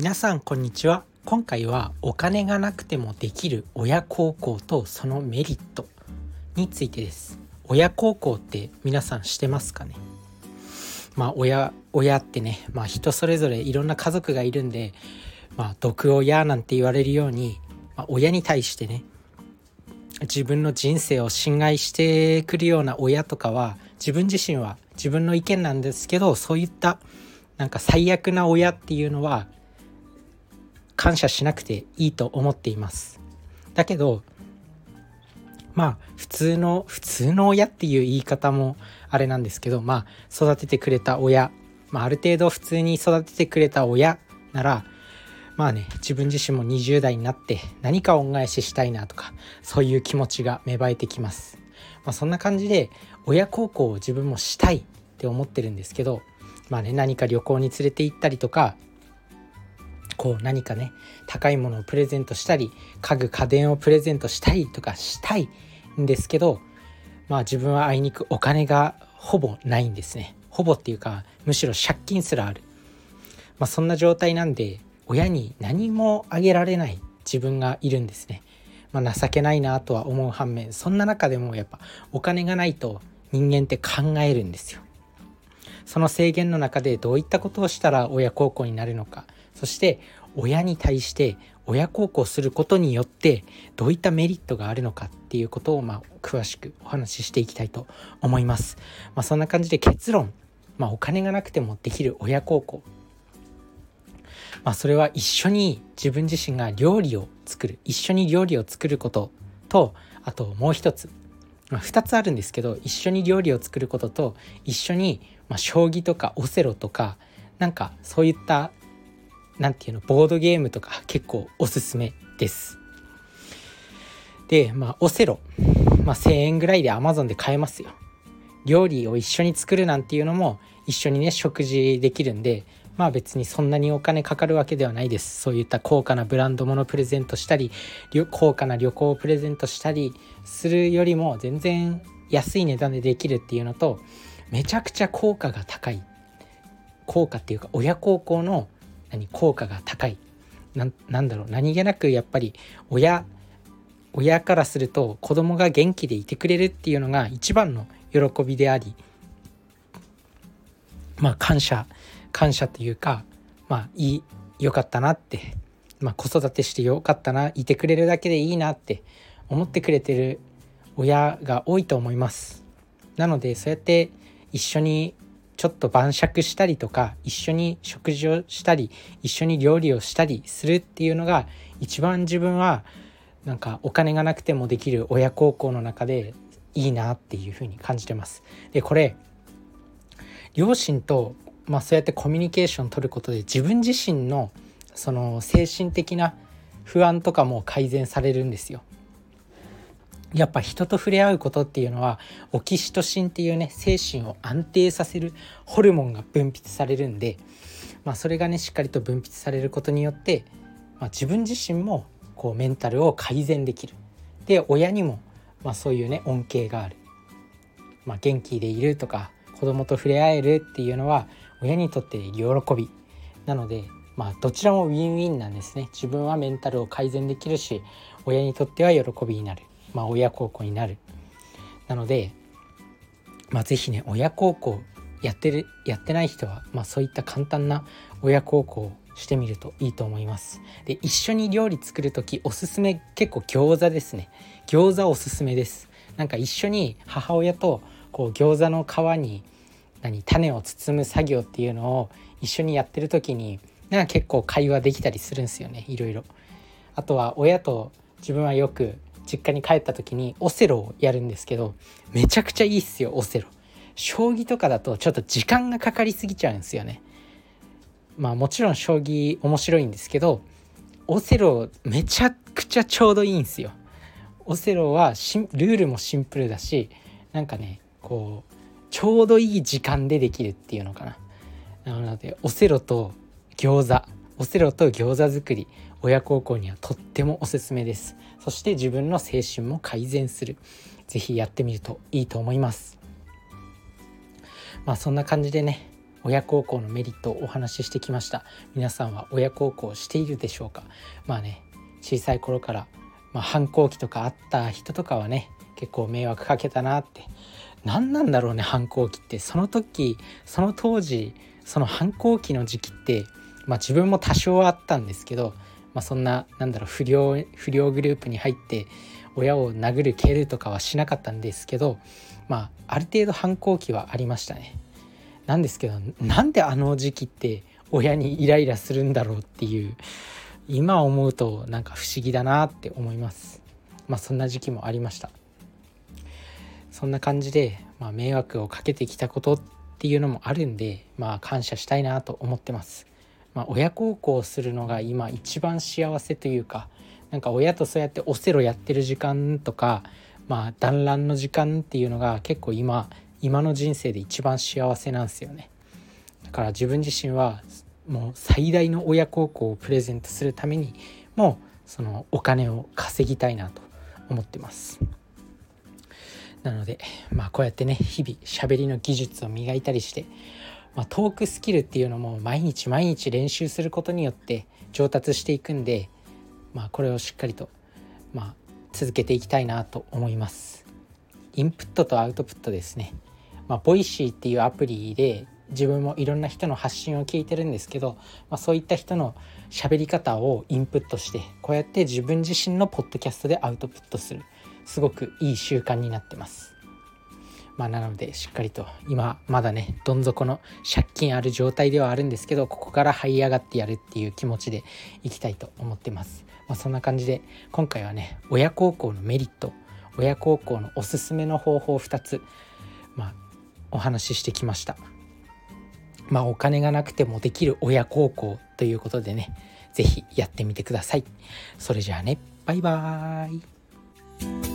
皆さんこんにちは。今回はお金がなくてもできる親孝行とそのメリットについてです。親孝行って皆さんしてますかね？まあ親親ってねまあ人それぞれいろんな家族がいるんでまあ毒親なんて言われるように、まあ、親に対してね自分の人生を侵害してくるような親とかは自分自身は自分の意見なんですけどそういったなんか最悪な親っていうのは感謝しなくていいと思っています。だけどまあ普通の普通の親っていう言い方もあれなんですけどまあ育ててくれた親、まあ、ある程度普通に育ててくれた親ならまあね自分自身も20代になって何か恩返ししたいなとかそういう気持ちが芽生えてきます、まあ、そんな感じで親孝行を自分もしたいって思ってるんですけどまあね何か旅行に連れて行ったりとかこう何かね高いものをプレゼントしたり家具家電をプレゼントしたりとかしたいんですけどまあ自分はあいにくお金がほぼないんですね。ほぼっていうかむしろ借金すらある。まあそんな状態なんで親に何もあげられない自分がいるんですね、まあ、情けないなとは思う反面そんな中でもやっぱお金がないと人間って考えるんですよ。その制限の中でどういったことをしたら親孝行になるのか。そして親に対して親孝行することによってどういったメリットがあるのかっていうことをまあ詳しくお話ししていきたいと思います。まあ、そんな感じで結論、まあ、お金がなくてもできる親孝行。まあ、それは一緒に自分自身が料理を作る。一緒に料理を作ることとあともう一つ、まあ、2つあるんですけど一緒に料理を作ることと一緒に、まあ、将棋とかオセロとかなんかそういった何て言うのボードゲームとか結構おすすめです。でまあオセロ、まあ、1,000円ぐらいで Amazon で買えますよ。料理を一緒に作るなんていうのも一緒にね食事できるんでまあ別にそんなにお金かかるわけではないですそういった高価なブランド物プレゼントしたり高価な旅行をプレゼントしたりするよりも全然安い値段でできるっていうのとめちゃくちゃ効果が高い。効果っていうか親孝行の何効果が高い。なんだろう。何気なくやっぱり親親からすると子供が元気でいてくれるっていうのが一番の喜びでありまあ感謝感謝というかまあいいよかったなって、まあ、子育てしてよかったないてくれるだけでいいなって思ってくれてる親が多いと思います。なのでそうやって一緒にちょっと晩酌したりとか一緒に食事をしたり一緒に料理をしたりするっていうのが一番自分はなんかお金がなくてもできる親孝行の中でいいなっていうふうに感じてます。でこれ両親と、まあ、そうやってコミュニケーション取ることで自分自身のその精神的な不安とかも改善されるんですよ。やっぱ人と触れ合うことっていうのはオキシトシンっていうね精神を安定させるホルモンが分泌されるんで、まあ、それがねしっかりと分泌されることによって、まあ、自分自身もこうメンタルを改善できる。で親にも、まあ、そういうね恩恵がある、まあ、元気でいるとか子供と触れ合えるっていうのは親にとって喜び。なのでまあどちらもウィンウィンなんですね。自分はメンタルを改善できるし親にとっては喜びになる。まあ、親孝行になる。なので、まあ、是非ね親孝行やってるやってない人は、まあ、そういった簡単な親孝行をしてみるといいと思います。で一緒に料理作る時おすすめ結構餃子ですね。餃子おすすめです。なんか一緒に母親とこう餃子の皮に何種を包む作業っていうのを一緒にやってる時になんか結構会話できたりするんですよねいろいろ。あとは親と自分はよく実家に帰った時にオセロをやるんですけどめちゃくちゃいいっすよオセロ。将棋とかだとちょっと時間がかかりすぎちゃうんですよね。まあもちろん将棋面白いんですけどオセロめちゃくちゃちょうどいいんですよ。オセロはルールもシンプルだしなんかねこうちょうどいい時間でできるっていうのかな。なのでオセロと餃子。オセロと餃子作り。親孝行にはとってもおすすめです。そして自分の精神も改善する。是非やってみるといいと思います。まあそんな感じでね親孝行のメリットをお話ししてきました。皆さんは親孝行しているでしょうか？まあね小さい頃から、まあ、反抗期とかあった人とかはね結構迷惑かけたなって。何なんだろうね反抗期って。その時その当時その反抗期の時期ってまあ自分も多少あったんですけど、まあ、そんななんだろう不良不良グループに入って親を殴る蹴るとかはしなかったんですけどまあある程度反抗期はありましたね。なんですけどなんであの時期って親にイライラするんだろうっていう今思うとなんか不思議だなって思います。まあそんな時期もありました。そんな感じで、まあ、迷惑をかけてきたことっていうのもあるんでまあ感謝したいなと思ってます。まあ、親孝行するのが今一番幸せというかなんか親とそうやってオセロやってる時間とかまあ団らんの時間っていうのが結構今今の人生で一番幸せなんですよね。だから自分自身はもう最大の親孝行をプレゼントするためにもうそのお金を稼ぎたいなと思ってます。なのでまあこうやってね日々喋りの技術を磨いたりして、まあ、トークスキルっていうのも毎日毎日練習することによって上達していくんでまあこれをしっかりとまあ続けていきたいなと思いますインプットとアウトプットですねまあ、 Voicy っていうアプリで自分もいろんな人の発信を聞いてるんですけど、まあ、そういった人の喋り方をインプットしてこうやって自分自身のポッドキャストでアウトプットするすごくいい習慣になってます。まあ、なのでしっかりと今まだねどん底の借金ある状態ではあるんですけどここから這い上がってやるっていう気持ちでいきたいと思ってます。まあ、そんな感じで今回はね親孝行のメリット親孝行のおすすめの方法2つ、まあ、お話ししてきました。まあお金がなくてもできる親孝行ということでね、是非やってみてください。それじゃあね、バイバーイ。